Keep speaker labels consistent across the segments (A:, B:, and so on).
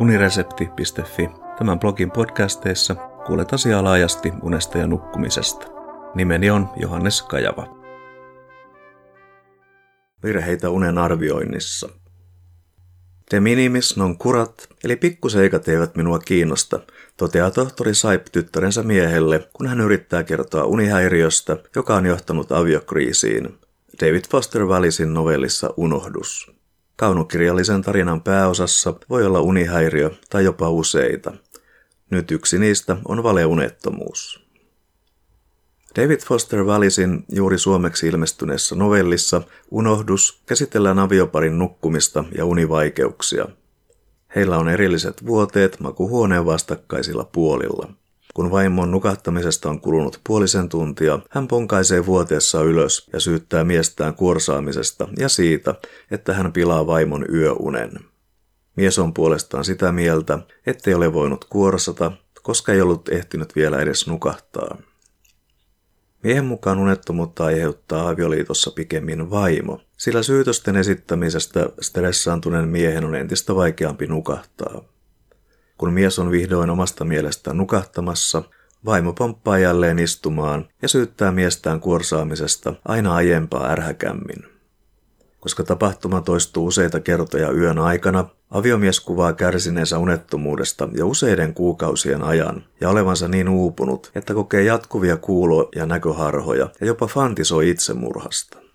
A: uniresepti.fi. Tämän blogin podcasteissa kuulet asiaa laajasti unesta ja nukkumisesta. Nimeni on Johannes Kajava. Virheitä unen arvioinnissa. De minimis non kurat, eli pikkuseikat eivät minua kiinnosta, toteaa tohtori Saip tyttärensä miehelle, kun hän yrittää kertoa unihäiriöstä, joka on johtanut aviokriisiin. David Foster Wallisin novellissa Unohdus. Kaunokirjallisen tarinan pääosassa voi olla unihäiriö tai jopa useita. Nyt yksi niistä on valeunettomuus. David Foster Wallisin juuri suomeksi ilmestyneessä novellissa Unohdus käsitellään avioparin nukkumista ja univaikeuksia. Heillä on erilliset vuoteet makuhuoneen vastakkaisilla puolilla. Kun vaimon nukahtamisesta on kulunut puolisen tuntia, hän ponkaisee vuoteessa ylös ja syyttää miestään kuorsaamisesta ja siitä, että hän pilaa vaimon yöunen. Mies on puolestaan sitä mieltä, ettei ole voinut kuorsata, koska ei ollut ehtinyt vielä edes nukahtaa. Miehen mukaan unettomuutta aiheuttaa avioliitossa pikemmin vaimo, sillä syytösten esittämisestä stressaantuneen miehen on entistä vaikeampi nukahtaa. Kun mies on vihdoin omasta mielestään nukahtamassa, vaimo pomppaa jälleen istumaan ja syyttää miestään kuorsaamisesta aina aiempaa ärhäkämmin. Koska tapahtuma toistuu useita kertoja yön aikana, aviomies kuvaa kärsineensä unettomuudesta jo useiden kuukausien ajan ja olevansa niin uupunut, että kokee jatkuvia kuulo- ja näköharhoja ja jopa fantisoi itsemurhasta.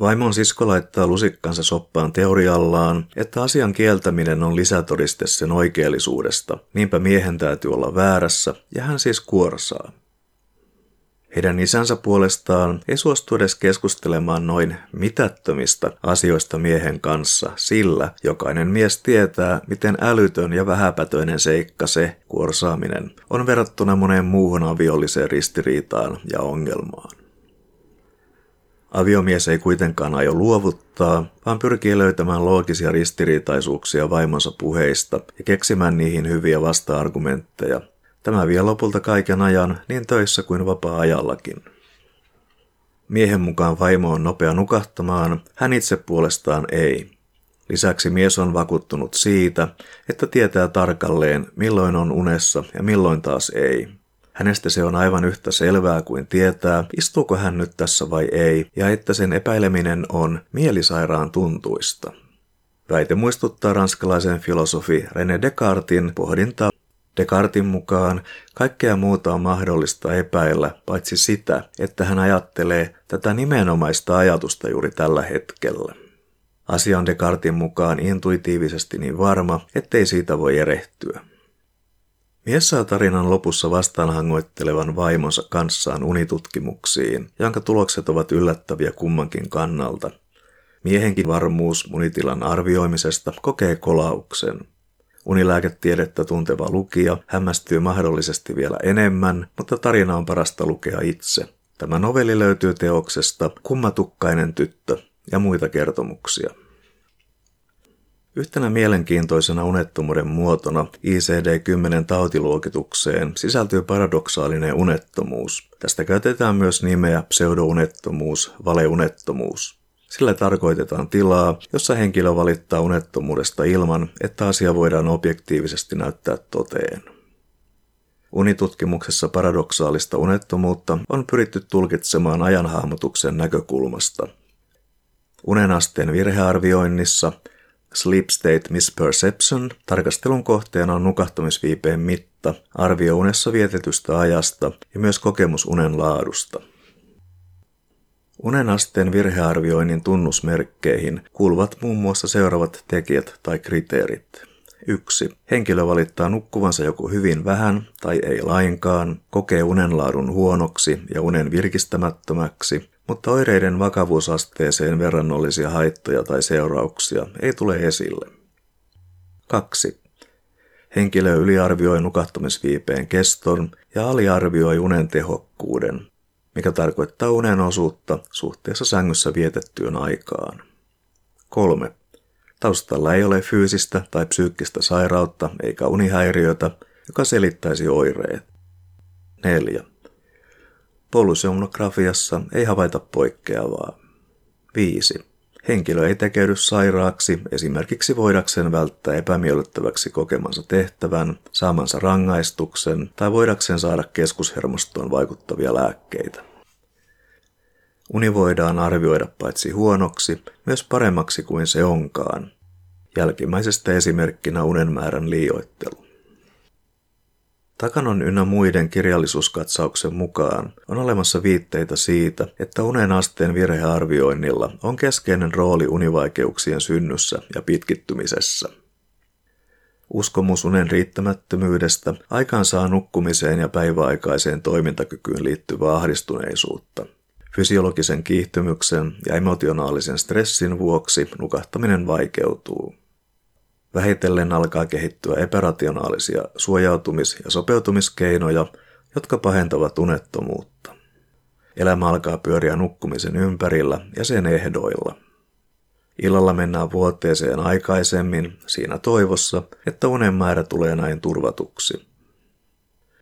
A: Vaimon sisko laittaa lusikkansa soppaan teoriallaan, että asian kieltäminen on lisätodiste sen oikeellisuudesta, niinpä miehen täytyy olla väärässä ja hän siis kuorsaa. Heidän isänsä puolestaan ei suostu edes keskustelemaan noin mitättömistä asioista miehen kanssa, sillä jokainen mies tietää, miten älytön ja vähäpätöinen seikka se, kuorsaaminen, on verrattuna moneen muuhun aviolliseen ristiriitaan ja ongelmaan. Aviomies ei kuitenkaan aio luovuttaa, vaan pyrkii löytämään loogisia ristiriitaisuuksia vaimonsa puheista ja keksimään niihin hyviä vasta-argumentteja. Tämä vie lopulta kaiken ajan niin töissä kuin vapaa-ajallakin. Miehen mukaan vaimo on nopea nukahtamaan, hän itse puolestaan ei. Lisäksi mies on vakuuttunut siitä, että tietää tarkalleen, milloin on unessa ja milloin taas ei. Hänestä se on aivan yhtä selvää kuin tietää, istuuko hän nyt tässä vai ei, ja että sen epäileminen on mielisairaan tuntuista. Väite muistuttaa ranskalaisen filosofi René Descartin pohdintaa. Descartin mukaan kaikkea muuta on mahdollista epäillä, paitsi sitä, että hän ajattelee tätä nimenomaista ajatusta juuri tällä hetkellä. Asia on Descartin mukaan intuitiivisesti niin varma, ettei siitä voi erehtyä. Mies saa tarinan lopussa vastaanhangoittelevan vaimonsa kanssaan unitutkimuksiin, jonka tulokset ovat yllättäviä kummankin kannalta. Miehenkin varmuus unitilan arvioimisesta kokee kolauksen. Unilääketiedettä tunteva lukija hämmästyy mahdollisesti vielä enemmän, mutta tarina on parasta lukea itse. Tämä novelli löytyy teoksesta Kummatukkainen tyttö ja muita kertomuksia. Yhtenä mielenkiintoisena unettomuuden muotona ICD-10 tautiluokitukseen sisältyy paradoksaalinen unettomuus. Tästä käytetään myös nimeä pseudounettomuus, valeunettomuus. Sillä tarkoitetaan tilaa, jossa henkilö valittaa unettomuudesta ilman, että asia voidaan objektiivisesti näyttää toteen. Unitutkimuksessa paradoksaalista unettomuutta on pyritty tulkitsemaan ajanhahmotuksen näkökulmasta. Unenasteen virhearvioinnissa – Sleep State Misperception tarkastelun kohteena on nukahtamisviipeen mitta, arvio unessa vietetystä ajasta ja myös kokemus unen laadusta. Unenasteen virhearvioinnin tunnusmerkkeihin kuuluvat muun muassa seuraavat tekijät tai kriteerit. 1. Henkilö valittaa nukkuvansa joko hyvin vähän tai ei lainkaan, kokee unenlaadun huonoksi ja unen virkistämättömäksi, mutta oireiden vakavuusasteeseen verrannollisia haittoja tai seurauksia ei tule esille. 2. Henkilö yliarvioi nukahtamisviipeen keston ja aliarvioi unen tehokkuuden, mikä tarkoittaa unen osuutta suhteessa sängyssä vietettyyn aikaan. 3. Taustalla ei ole fyysistä tai psyykkistä sairautta eikä unihäiriötä, joka selittäisi oireet. 4. Polysomnografiassa ei havaita poikkeavaa. 5. henkilö ei tekeydy sairaaksi esimerkiksi voidakseen välttää epämiellyttäväksi kokemansa tehtävän, saamansa rangaistuksen tai voidakseen saada keskushermostoon vaikuttavia lääkkeitä. Uni voidaan arvioida paitsi huonoksi, myös paremmaksi kuin se onkaan. Jälkimmäisestä esimerkkinä unen määrän liioittelu. Takanon ynnä muiden kirjallisuuskatsauksen mukaan on olemassa viitteitä siitä, että unen asteen virhearvioinnilla on keskeinen rooli univaikeuksien synnyssä ja pitkittymisessä. Uskomus unen riittämättömyydestä saa nukkumiseen ja päiväaikaiseen toimintakykyyn liittyvää ahdistuneisuutta. Fysiologisen kiihtymyksen ja emotionaalisen stressin vuoksi nukahtaminen vaikeutuu. Vähitellen alkaa kehittyä epärationaalisia suojautumis- ja sopeutumiskeinoja, jotka pahentavat unettomuutta. Elämä alkaa pyöriä nukkumisen ympärillä ja sen ehdoilla. Illalla mennään vuoteeseen aikaisemmin siinä toivossa, että unen määrä tulee näin turvatuksi.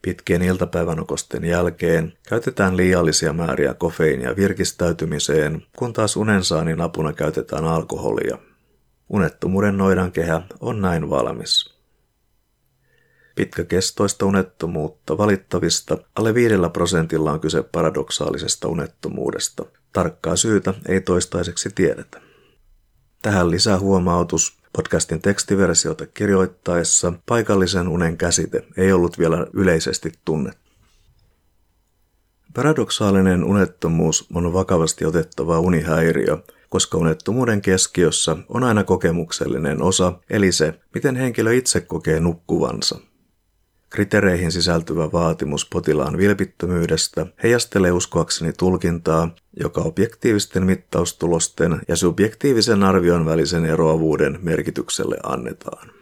A: Pitkien iltapäivänokosten jälkeen käytetään liiallisia määriä kofeiinia virkistäytymiseen, kun taas unensaannin apuna käytetään alkoholia – Unettomuuden noidankehä on näin valmis. Pitkäkestoista unettomuutta valittavista alle viidellä prosentilla on kyse paradoksaalisesta unettomuudesta. Tarkkaa syytä ei toistaiseksi tiedetä. Tähän lisää huomautus. Podcastin tekstiversiota kirjoittaessa paikallisen unen käsite ei ollut vielä yleisesti tunnettu. Paradoksaalinen unettomuus on vakavasti otettava unihäiriö, koska unettomuuden keskiössä on aina kokemuksellinen osa, eli se, miten henkilö itse kokee nukkuvansa. Kriteereihin sisältyvä vaatimus potilaan vilpittömyydestä heijastelee uskoakseni tulkintaa, joka objektiivisten mittaustulosten ja subjektiivisen arvion välisen eroavuuden merkitykselle annetaan.